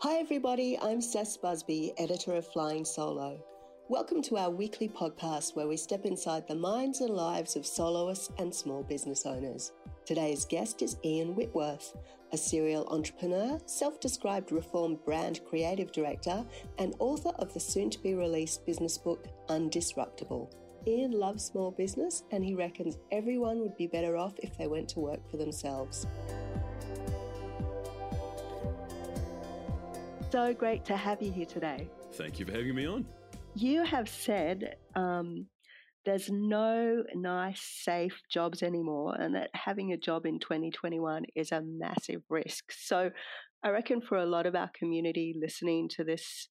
Hi, everybody. I'm Cess Busby, editor of Flying Solo. Welcome to our weekly podcast where we step inside the minds and lives of soloists and small business owners. Today's guest is Ian Whitworth, a serial entrepreneur, self described reformed brand creative director, and author of the soon to be released business book Undisruptable. Ian loves small business and he reckons everyone would be better off if they went to work for themselves. So great to have you here today. Thank you for having me on. You have said um, there's no nice, safe jobs anymore, and that having a job in 2021 is a massive risk. So, I reckon for a lot of our community listening to this,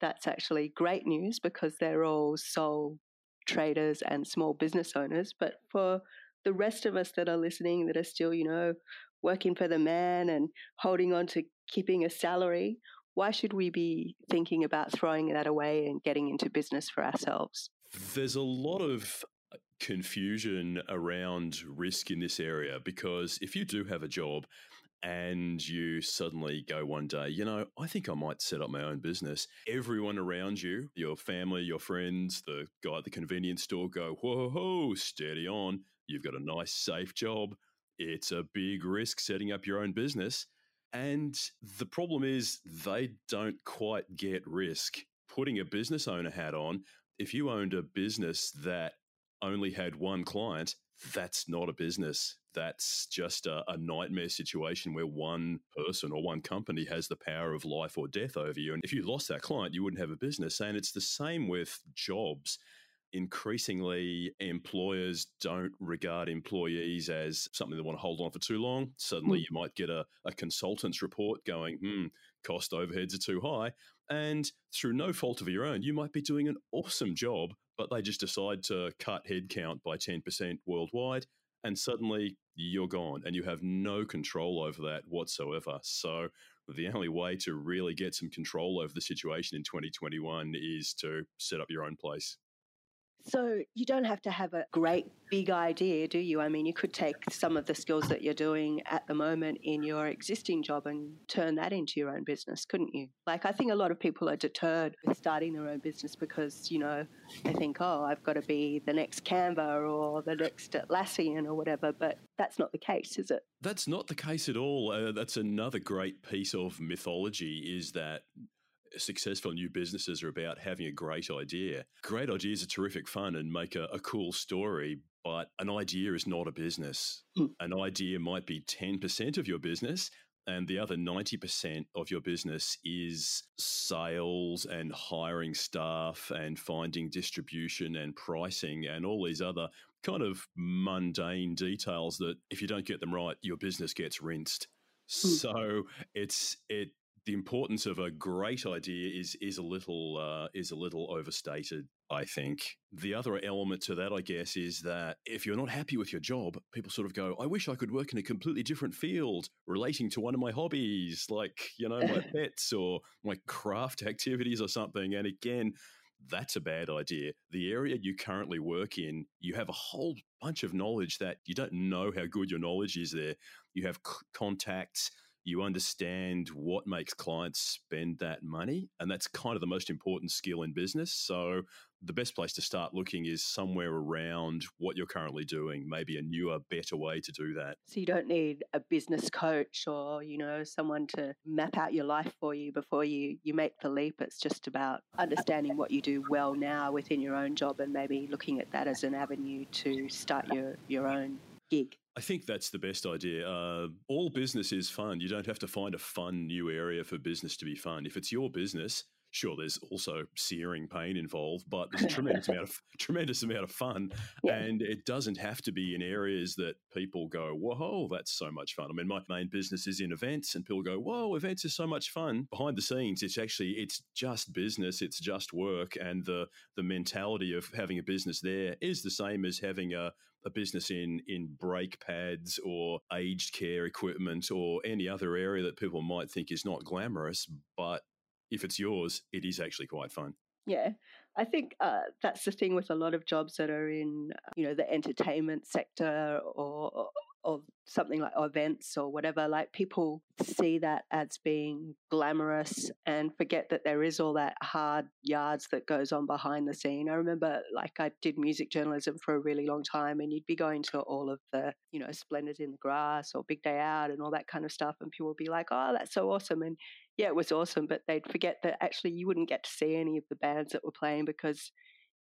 that's actually great news because they're all sole traders and small business owners. But for the rest of us that are listening that are still, you know, working for the man and holding on to keeping a salary, why should we be thinking about throwing that away and getting into business for ourselves? There's a lot of uh, confusion around risk in this area because if you do have a job and you suddenly go one day, you know, I think I might set up my own business. Everyone around you, your family, your friends, the guy at the convenience store go, whoa, whoa, steady on. You've got a nice, safe job. It's a big risk setting up your own business. And the problem is they don't quite get risk. Putting a business owner hat on, if you owned a business that only had one client, that's not a business. That's just a, a, nightmare situation where one person or one company has the power of life or death over you. And if you lost that client, you wouldn't have a business. And it's the same with jobs increasingly employers don't regard employees as something they want to hold on for too long. Suddenly, mm. you might get a, a consultant's report going, hmm, cost overheads are too high. And through no fault of your own, you might be doing an awesome job, but they just decide to cut headcount by 10% worldwide. And suddenly you're gone and you have no control over that whatsoever. So, the only way to really get some control over the situation in 2021 is to set up your own place. So you don't have to have a great big idea, do you? I mean, you could take some of the skills that you're doing at the moment in your existing job and turn that into your own business, couldn't you? Like, I think a lot of people are deterred with starting their own business because, you know, they think, oh, I've got to be the next Canva or the next Atlassian or whatever. But that's not the case, is it? That's not the case at all. Uh, that's another great piece of mythology is that successful new businesses are about having a great idea. Great ideas are terrific fun and make a, a cool story, but an idea is not a business. Mm. An idea might be 10% of your business, and the other 90% of your business is sales and hiring staff and finding distribution and pricing and all these other kind of mundane details that if you don't get them right, your business gets rinsed. Mm. So it's it the importance of a great idea is is a little uh, is a little overstated. I think the other element to that, I guess, is that if you're not happy with your job, people sort of go, "I wish I could work in a completely different field relating to one of my hobbies, like you know my pets or my craft activities or something." And again, that's a bad idea. The area you currently work in, you have a whole bunch of knowledge that you don't know how good your knowledge is there. You have c- contacts you understand what makes clients spend that money. And that's kind of the most important skill in business. So, the best place to start looking is somewhere around what you're currently doing, maybe a newer, better way to do that. So, you don't need a business coach or, you know, someone to map out your life for you before you, you make the leap. It's just about understanding what you do well now within your own job and maybe looking at that as an avenue to start your, your own gig. I think that's the best idea. Uh, all business is fun. You don't have to find a fun new area for business to be fun. If it's your business, sure, there's also searing pain involved, but there's a tremendous amount of tremendous amount of fun, yeah. and it doesn't have to be in areas that people go, "Whoa, that's so much fun." I mean, my main business is in events, and people go, "Whoa, events is so much fun." Behind the scenes, it's actually it's just business, it's just work, and the the mentality of having a business there is the same as having a a business in in brake pads or aged care equipment or any other area that people might think is not glamorous, but if it's yours, it is actually quite fun. Yeah, I think uh, that's the thing with a lot of jobs that are in, you know, the entertainment sector or of something like events or whatever, like people see that as being glamorous and forget that there is all that hard yards that goes on behind the scene. I remember like I did music journalism for a really long time and you'd be going to all of the, you know, Splendour in the Grass or Big Day Out and all that kind of stuff and people would be like, "Oh, that's so awesome." And yeah, it was awesome, but they'd forget that actually you wouldn't get to see any of the bands that were playing because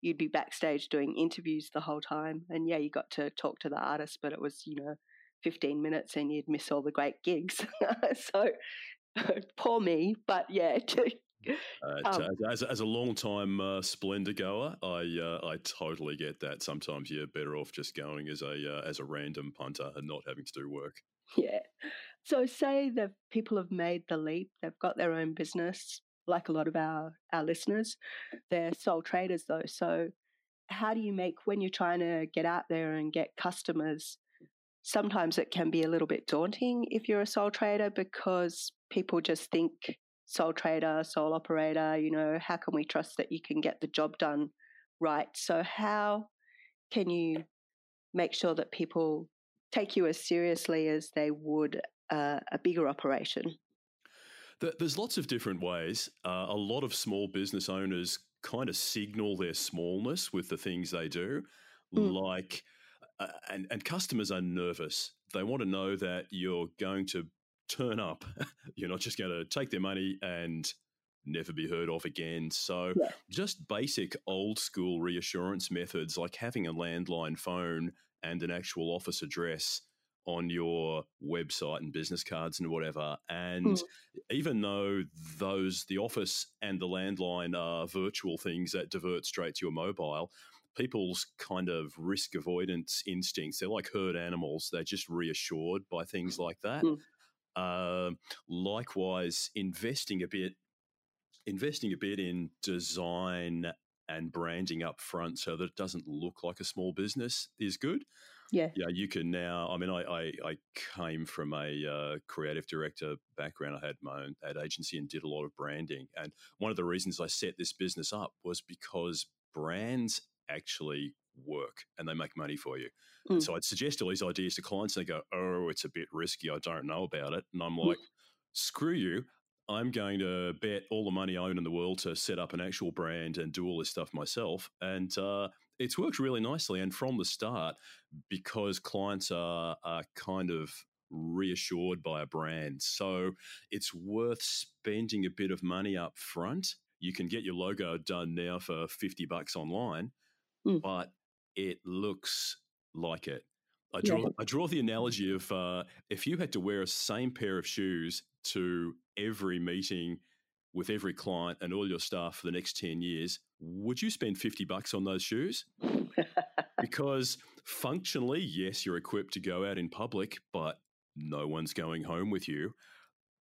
you'd be backstage doing interviews the whole time. And yeah, you got to talk to the artist, but it was, you know, 15 minutes and you'd miss all the great gigs. so poor me, but yeah. uh, as, as, a long time uh, Splendour goer, I uh, I totally get that. Sometimes you're better off just going as a uh, as a random punter and not having to do work. Yeah. So say that people have made the leap, they've got their own business, like a lot of our, our listeners. They're sole traders though. So how do you make when you're trying to get out there and get customers? Sometimes it can be a little bit daunting if you're a sole trader because people just think sole trader, sole operator, you know, how can we trust that you can get the job done right? So how can you make sure that people take you as seriously as they would uh, a bigger operation? There's lots of different ways. Uh, a lot of small business owners kind of signal their smallness with the things they do, mm. like, uh, and, and customers are nervous. They want to know that you're going to turn up. you're not just going to take their money and never be heard of again. So, yeah. just basic old school reassurance methods like having a landline phone and an actual office address on your website and business cards and whatever. And mm. even though those, the office and the landline are virtual things that divert straight to your mobile, people's kind of risk avoidance instincts, they're like herd animals. They're just reassured by things like that. Mm. Uh, likewise, investing a bit, investing a bit in design and branding up front so that it doesn't look like a small business is good. Yeah. Yeah, you can now. I mean, I, I, I came from a uh, creative director background. I had my own ad agency and did a lot of branding. And one of the reasons I set this business up was because brands actually work and they make money for you. Mm. So I'd suggest all these ideas to clients and they go, oh, it's a bit risky. I don't know about it. And I'm like, mm. screw you. I'm going to bet all the money I own in the world to set up an actual brand and do all this stuff myself. And uh, it's worked really nicely. And from the start, because clients are, are kind of reassured by a brand. So it's worth spending a bit of money up front. You can get your logo done now for 50 bucks online, mm. but it looks like it. I draw, yeah. I draw the analogy of uh, if you had to wear a same pair of shoes to every meeting with every client and all your staff for the next 10 years, would you spend 50 bucks on those shoes? because functionally, yes, you're equipped to go out in public, but no one's going home with you.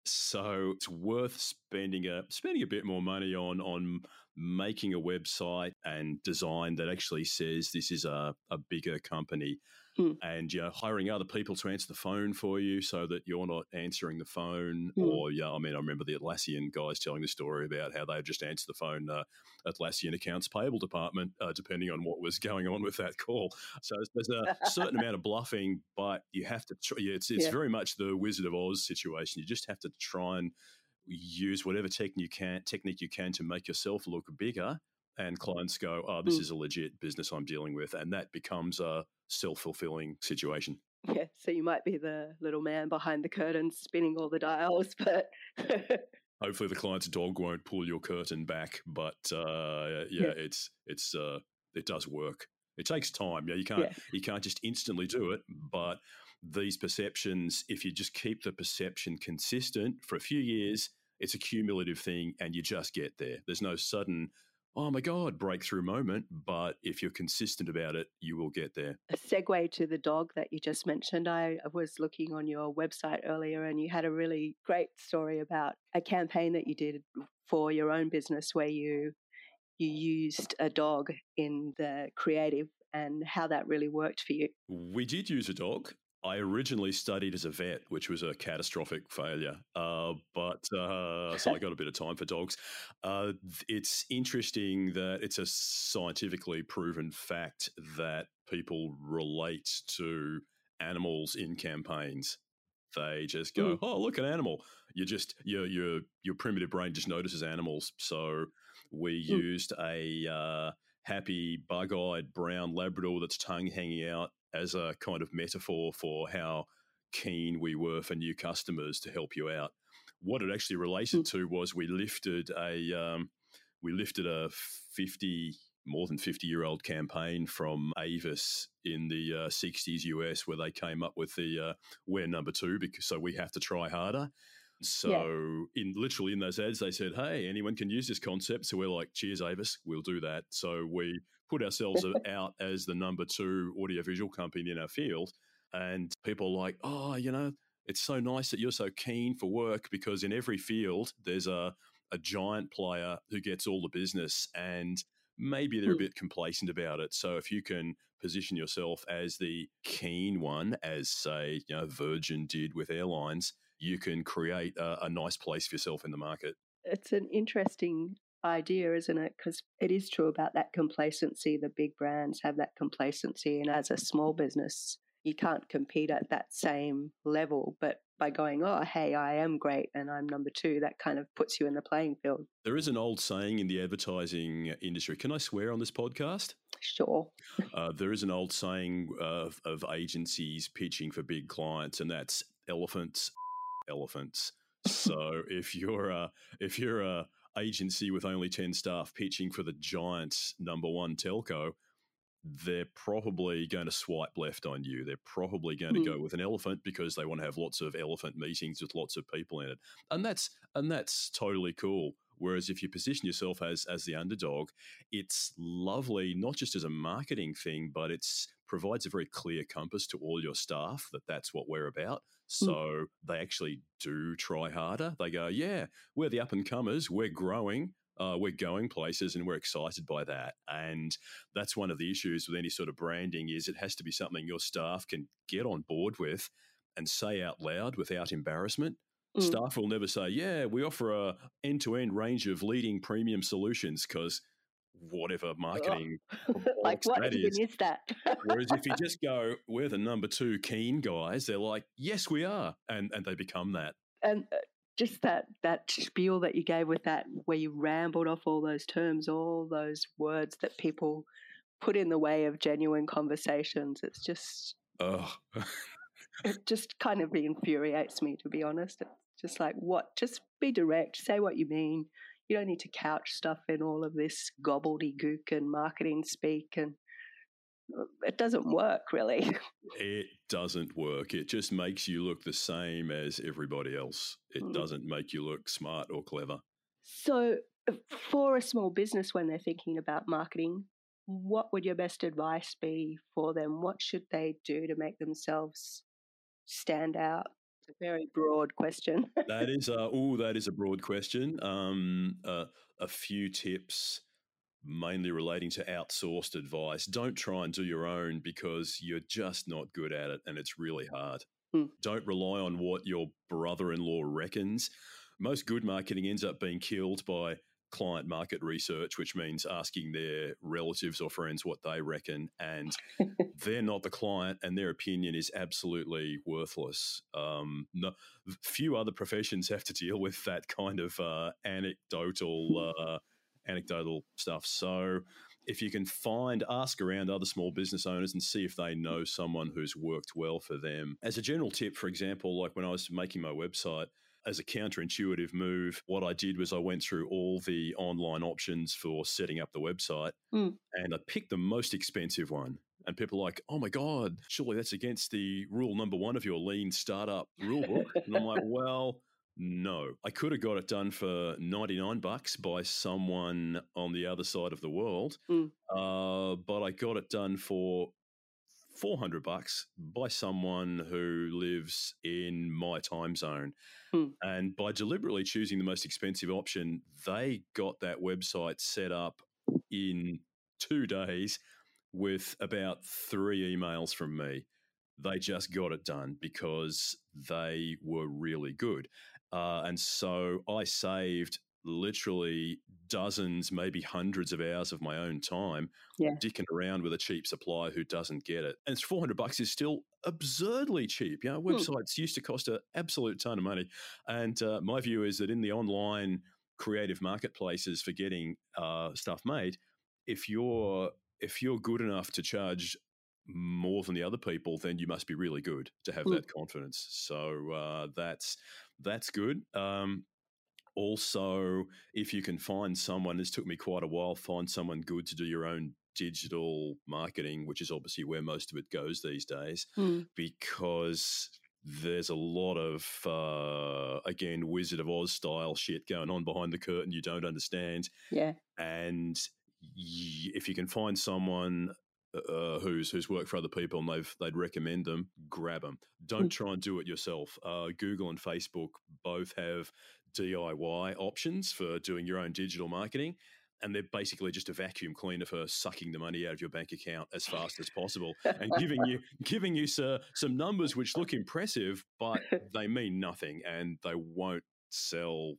So it's worth spending a spending a bit more money on on making a website and design that actually says this is a, a bigger company mm. and you know, hiring other people to answer the phone for you so that you're not answering the phone. Mm. Or, yeah, I mean, I remember the Atlassian guys telling the story about how they just answered the phone uh, Atlassian accounts payable department, uh, depending on what was going on with that call. So there's a certain amount of bluffing, but you have to, tr- yeah, it's, it's yeah. very much the Wizard of Oz situation. You just have to try and use whatever technique you can technique you can to make yourself look bigger and clients go, "Oh, this mm. is a legit business I'm dealing with," and that becomes a self-fulfilling situation. Yeah, so you might be the little man behind the curtain spinning all the dials, but hopefully the client's dog won't pull your curtain back. But uh, yeah, yeah, it's it's uh, it does work. It takes time. Yeah, you can't yeah. you can't just instantly do it, but these perceptions, if you just keep the perception consistent for a few years, it's a cumulative thing and you just get there. There's no sudden, oh my God, breakthrough moment. But if you're consistent about it, you will get there. A segue to the dog that you just mentioned. I was looking on your website earlier and you had a really great story about a campaign that you did for your own business where you you used a dog in the creative and how that really worked for you. We did use a dog. I originally studied as a vet, which was a catastrophic failure. Uh, but uh, so I got a bit of time for dogs. Uh, it's interesting that it's a scientifically proven fact that people relate to animals in campaigns. They just go, mm. "Oh, look, an animal." You just your your your primitive brain just notices animals. So we mm. used a uh, happy, bug-eyed brown Labrador that's tongue hanging out as a kind of metaphor for how keen we were for new customers to help you out. What it actually related mm. to was we lifted a um, we lifted a fifty more than 50 year old campaign from Avis in the uh, 60s US where they came up with the uh, we're number two because so we have to try harder. So yeah. in literally in those ads, they said, "Hey, anyone can use this concept." So we're like, "Cheers, Avis, we'll do that." So we put ourselves out as the number two audiovisual company in our field. And people are like, oh, you know, it's so nice that you're so keen for work because in every field, there's a, a giant player who gets all the business and maybe they're a hmm. bit complacent about it. So if you can position yourself as the keen one, as say, you know, Virgin did with airlines, you can create a, a nice place for yourself in the market. It's an interesting idea, isn't it? Because it is true about that complacency. The big brands have that complacency. And as a small business, you can't compete at that same level. But by going, oh, hey, I am great and I'm number two, that kind of puts you in the playing field. There is an old saying in the advertising industry. Can I swear on this podcast? Sure. uh, there is an old saying of, of agencies pitching for big clients, and that's elephants, elephants. So if you're a, if you're a, agency with only 10 staff pitching for the giant number one telco, they're probably going to swipe left on you. They're probably going mm. to go with an elephant because they want to have lots of elephant meetings with lots of people in it. And that's and that's totally cool. Whereas if you position yourself as as the underdog, it's lovely not just as a marketing thing, but it provides a very clear compass to all your staff that that's what we're about. So mm. they actually do try harder. They go, yeah, we're the up and comers, we're growing. Uh, we're going places and we're excited by that and that's one of the issues with any sort of branding is it has to be something your staff can get on board with and say out loud without embarrassment Mm. Staff will never say, "Yeah, we offer a end-to-end range of leading premium solutions," because whatever marketing like what even is, is that? Whereas if you just go we're the number two keen guys they're like yes we are and and they become that. And uh, just that that spiel that you gave with that where you rambled off all those terms all those words that people put in the way of genuine conversations it's just oh it just kind of infuriates me to be honest just like what just be direct say what you mean you don't need to couch stuff in all of this gobbledygook and marketing speak and uh, it doesn't work really. It doesn't work. It just makes you look the same as everybody else. It mm. doesn't make you look smart or clever. So, uh, for a small business, when they're thinking about marketing, what would your best advice be for them? What should they do to make themselves stand out? It's a very broad question. that is a oh, that is a broad question. Um, uh, a few tips, mainly relating to outsourced advice. Don't try and do your own because you're just not good at it, and it's really hard. Hmm. Don't rely on what your brother-in-law reckons. Most good marketing ends up being killed by client market research, which means asking their relatives or friends what they reckon, and they're not the client, and their opinion is absolutely worthless. Um, no, few other professions have to deal with that kind of uh, anecdotal uh, anecdotal stuff. So. If you can find, ask around other small business owners and see if they know someone who's worked well for them. As a general tip, for example, like when I was making my website, as a counterintuitive move, what I did was I went through all the online options for setting up the website mm. and I picked the most expensive one. And people are like, oh my God, surely that's against the rule number one of your lean startup rule book. and I'm like, well, No, I could have got it done for 99 bucks by someone on the other side of the world, Mm. uh, but I got it done for 400 bucks by someone who lives in my time zone. Hmm. And by deliberately choosing the most expensive option, they got that website set up in two days with about three emails from me. They just got it done because they were really good. Uh, and so I saved literally dozens, maybe hundreds of hours of my own time Yeah. dicking around with a cheap supplier who doesn't get it. And it's 400 bucks is still absurdly cheap. You know, websites used to cost an absolute ton of money. And uh, my view is that in the online creative marketplaces for getting uh, stuff made, if you're if you're good enough to charge more than the other people, then you must be really good to have Mm. that confidence. So uh, that's that's good. Um, also, if you can find someone, this took me quite a while, find someone good to do your own digital marketing, which is obviously where most of it goes these days, Mm. because there's a lot of uh, again Wizard of Oz style shit going on behind the curtain you don't understand, Yeah. and y- if you can find someone uh, who's who's worked for other people and they've they'd recommend them, grab them. Don't Mm. try and do it yourself. Uh, Google and Facebook both have DIY options for doing your own digital marketing. And they're basically just a vacuum cleaner for sucking the money out of your bank account as fast as possible and giving you giving you uh, some numbers which look impressive, but they mean nothing and they won't sell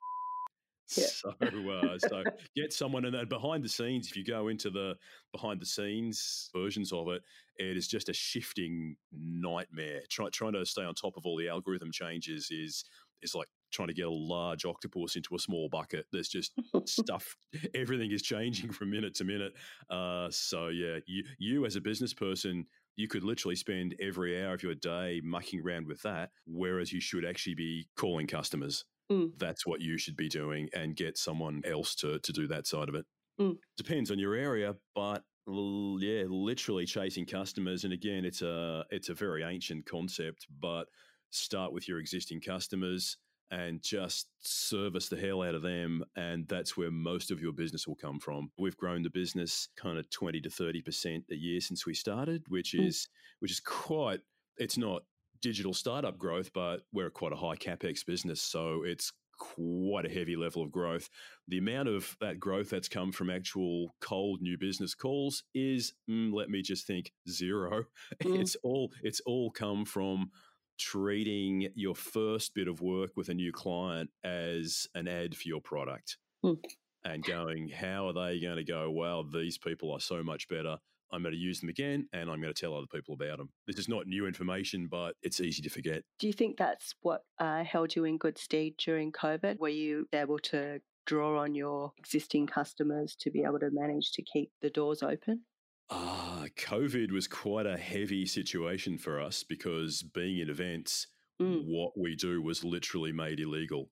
Yeah. so, uh, so get someone and then behind the scenes. If you go into the behind the scenes versions of it, it is just a shifting nightmare. Try, trying to stay on top of all the algorithm changes is is like trying to get a large octopus into a small bucket. There's just stuff. Everything is changing from minute to minute. Uh, so yeah, you you as a business person. You could literally spend every hour of your day mucking around with that, whereas you should actually be calling customers Mm. that's what you should be doing and get someone else to, to do that side of it. Mm. Depends on your area, but l- yeah, literally chasing customers. And again, it's a it's a very ancient concept, but start with your existing customers and just service the hell out of them. And that's where most of your business will come from. We've grown the business kind of 20 to 30% a year since we started, which Mm. is which is quite it's not digital startup growth, but we're quite a high capex business, so it's quite a heavy level of growth. The amount of that growth that's come from actual cold new business calls is, mm, let me just think, zero. Mm. It's all it's all come from treating your first bit of work with a new client as an ad for your product. Mm. And going, how are they going to go? Wow, these people are so much better. I'm going to use them again and I'm going to tell other people about them. This is not new information, but it's easy to forget. Do you think that's what uh, held you in good stead during COVID? Were you able to draw on your existing customers to be able to manage to keep the doors open? Ah, COVID was quite a heavy situation for us because being in events, Mm. what we do was literally made illegal.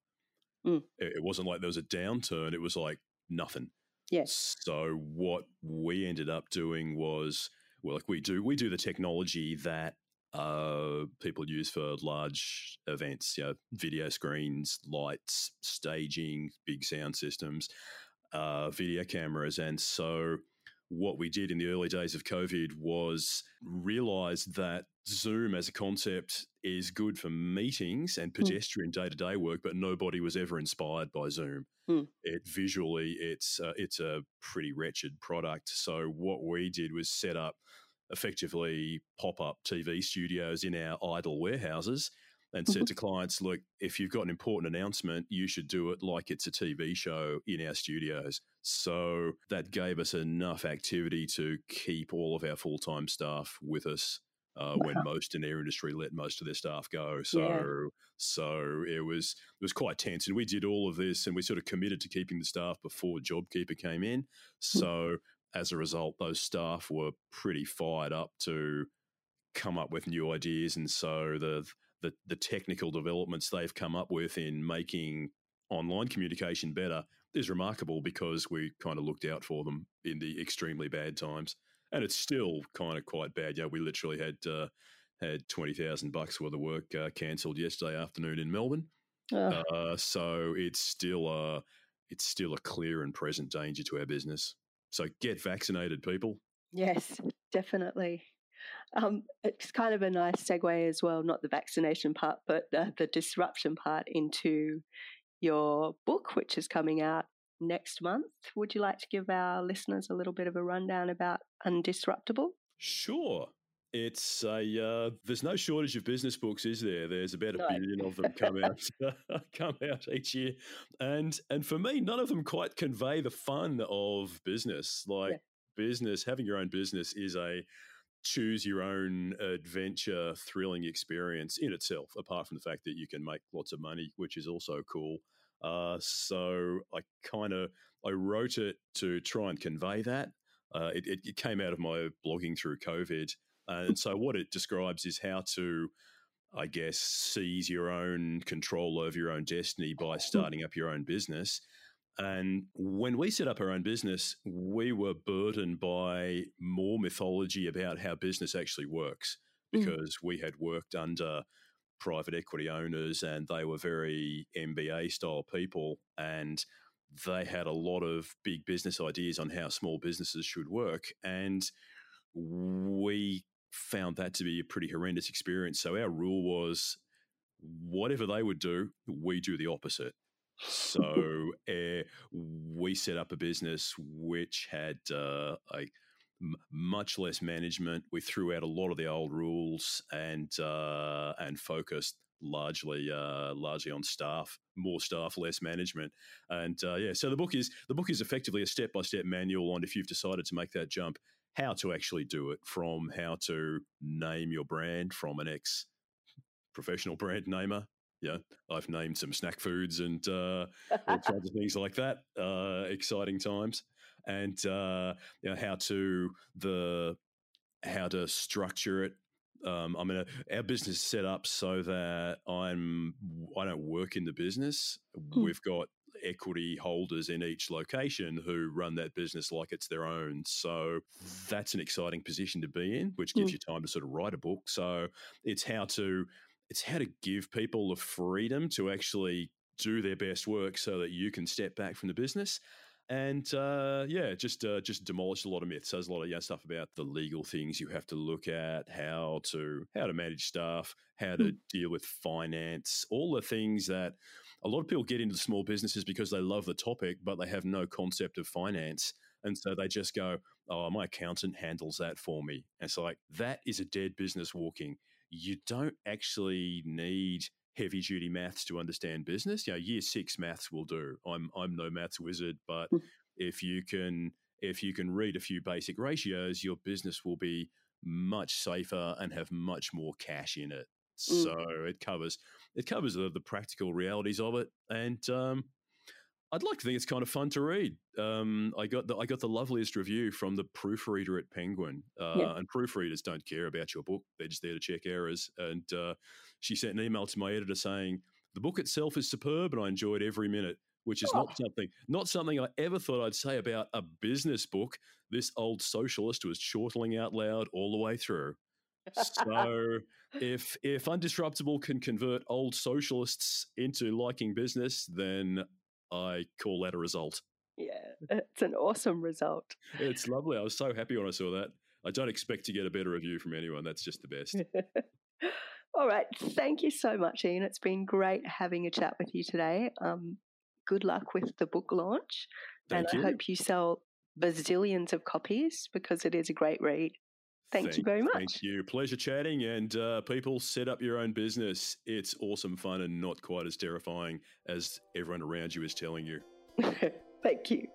Mm. It wasn't like there was a downturn, it was like nothing. Yes. So what we ended up doing was well, like we do we do the technology that uh, people use for large events, you know, video screens, lights, staging, big sound systems, uh, video cameras, and so what we did in the early days of COVID was realize that Zoom as a concept is good for meetings and pedestrian day to day work, but nobody was ever inspired by Zoom. Mm. It visually, it's uh, it's a pretty wretched product. So what we did was set up effectively pop up TV studios in our idle warehouses and said to clients, look, if you've got an important announcement, you should do it like it's a TV show in our studios. So that gave us enough activity to keep all of our full time staff with us. Uh, when most in their industry let most of their staff go, so Yeah. so it was it was quite tense, and we did all of this, and we sort of committed to keeping the staff before JobKeeper came in. So as a result, those staff were pretty fired up to come up with new ideas, and so the the, the technical developments they've come up with in making online communication better is remarkable because we kind of looked out for them in the extremely bad times, and it's still kind of quite bad. Yeah, we literally had uh, had twenty thousand bucks worth of work uh, cancelled yesterday afternoon in Melbourne. Uh, so it's still a it's still a clear and present danger to our business. So get vaccinated, people. Yes, definitely. Um, it's kind of a nice segue as well, not the vaccination part, but uh, the disruption part into your book, which is coming out next month. Would you like to give our listeners a little bit of a rundown about Undisruptable? Sure. It's a uh, there's no shortage of business books, is there? There's about a no. billion of them come out come out each year, and and for me, none of them quite convey the fun of business. Like yeah. business, having your own business is a choose your own adventure, thrilling experience in itself. Apart from the fact that you can make lots of money, which is also cool. Uh, so I kind of I wrote it to try and convey that. Uh, it, it, came out of my blogging through COVID, and so what it describes is how to, I guess, seize your own control over your own destiny by starting up your own business. And when we set up our own business, we were burdened by more mythology about how business actually works mm. because mm. we had worked under private equity owners and they were very MBA style people and they had a lot of big business ideas on how small businesses should work and we found that to be a pretty horrendous experience. So our rule was whatever they would do we do the opposite. So uh, we set up a business which had uh, a much less management. We threw out a lot of the old rules and uh, and focused largely uh, largely on staff, more staff, less management, and uh, yeah. So the book is the book is effectively a step by step manual on if you've decided to make that jump, how to actually do it, from how to name your brand from an ex professional brand namer. Yeah, I've named some snack foods and uh, all kinds of things like that. Uh, exciting times and uh, you know, how to the how to structure it. Um, I mean, our business is set up so that I'm I don't work in the business. Mm. We've got equity holders in each location who run that business like it's their own. So that's an exciting position to be in, which gives mm. you time to sort of write a book. So it's how to it's how to give people the freedom to actually do their best work so that you can step back from the business and uh, yeah, just uh, just demolished a lot of myths. There's a lot of yeah, stuff about the legal things you have to look at, how to how to manage staff, how to mm. deal with finance, all the things that a lot of people get into small businesses because they love the topic, but they have no concept of finance. And so they just go, Oh, my accountant handles that for me. And it's like, that is a dead business walking. You don't actually need heavy duty maths to understand business. You know, year six maths will do. I'm I'm no maths wizard, but hmm. if you can if you can read a few basic ratios, your business will be much safer and have much more cash in it. Mm. So it covers it covers the, the practical realities of it, and um, I'd like to think it's kind of fun to read. Um, I got the, I got the loveliest review from the proofreader at Penguin, uh, yeah. and proofreaders don't care about your book; they're just there to check errors. And uh, she sent an email to my editor saying the book itself is superb, and I enjoyed every minute. Which is oh. not something not something I ever thought I'd say about a business book. This old socialist was chortling out loud all the way through. so if if undisruptable can convert old socialists into liking business, then I call that a result. Yeah, it's an awesome result. It's lovely. I was so happy when I saw that. I don't expect to get a better review from anyone. That's just the best. All right. Thank you so much, Ian. It's been great having a chat with you today. Um, good luck with the book launch. Thank and you. I hope you sell bazillions of copies because it is a great read. Thank, thank, you very much. Thank you. Pleasure chatting. And uh, people, set up your own business. It's awesome fun and not quite as terrifying as everyone around you is telling you. thank you.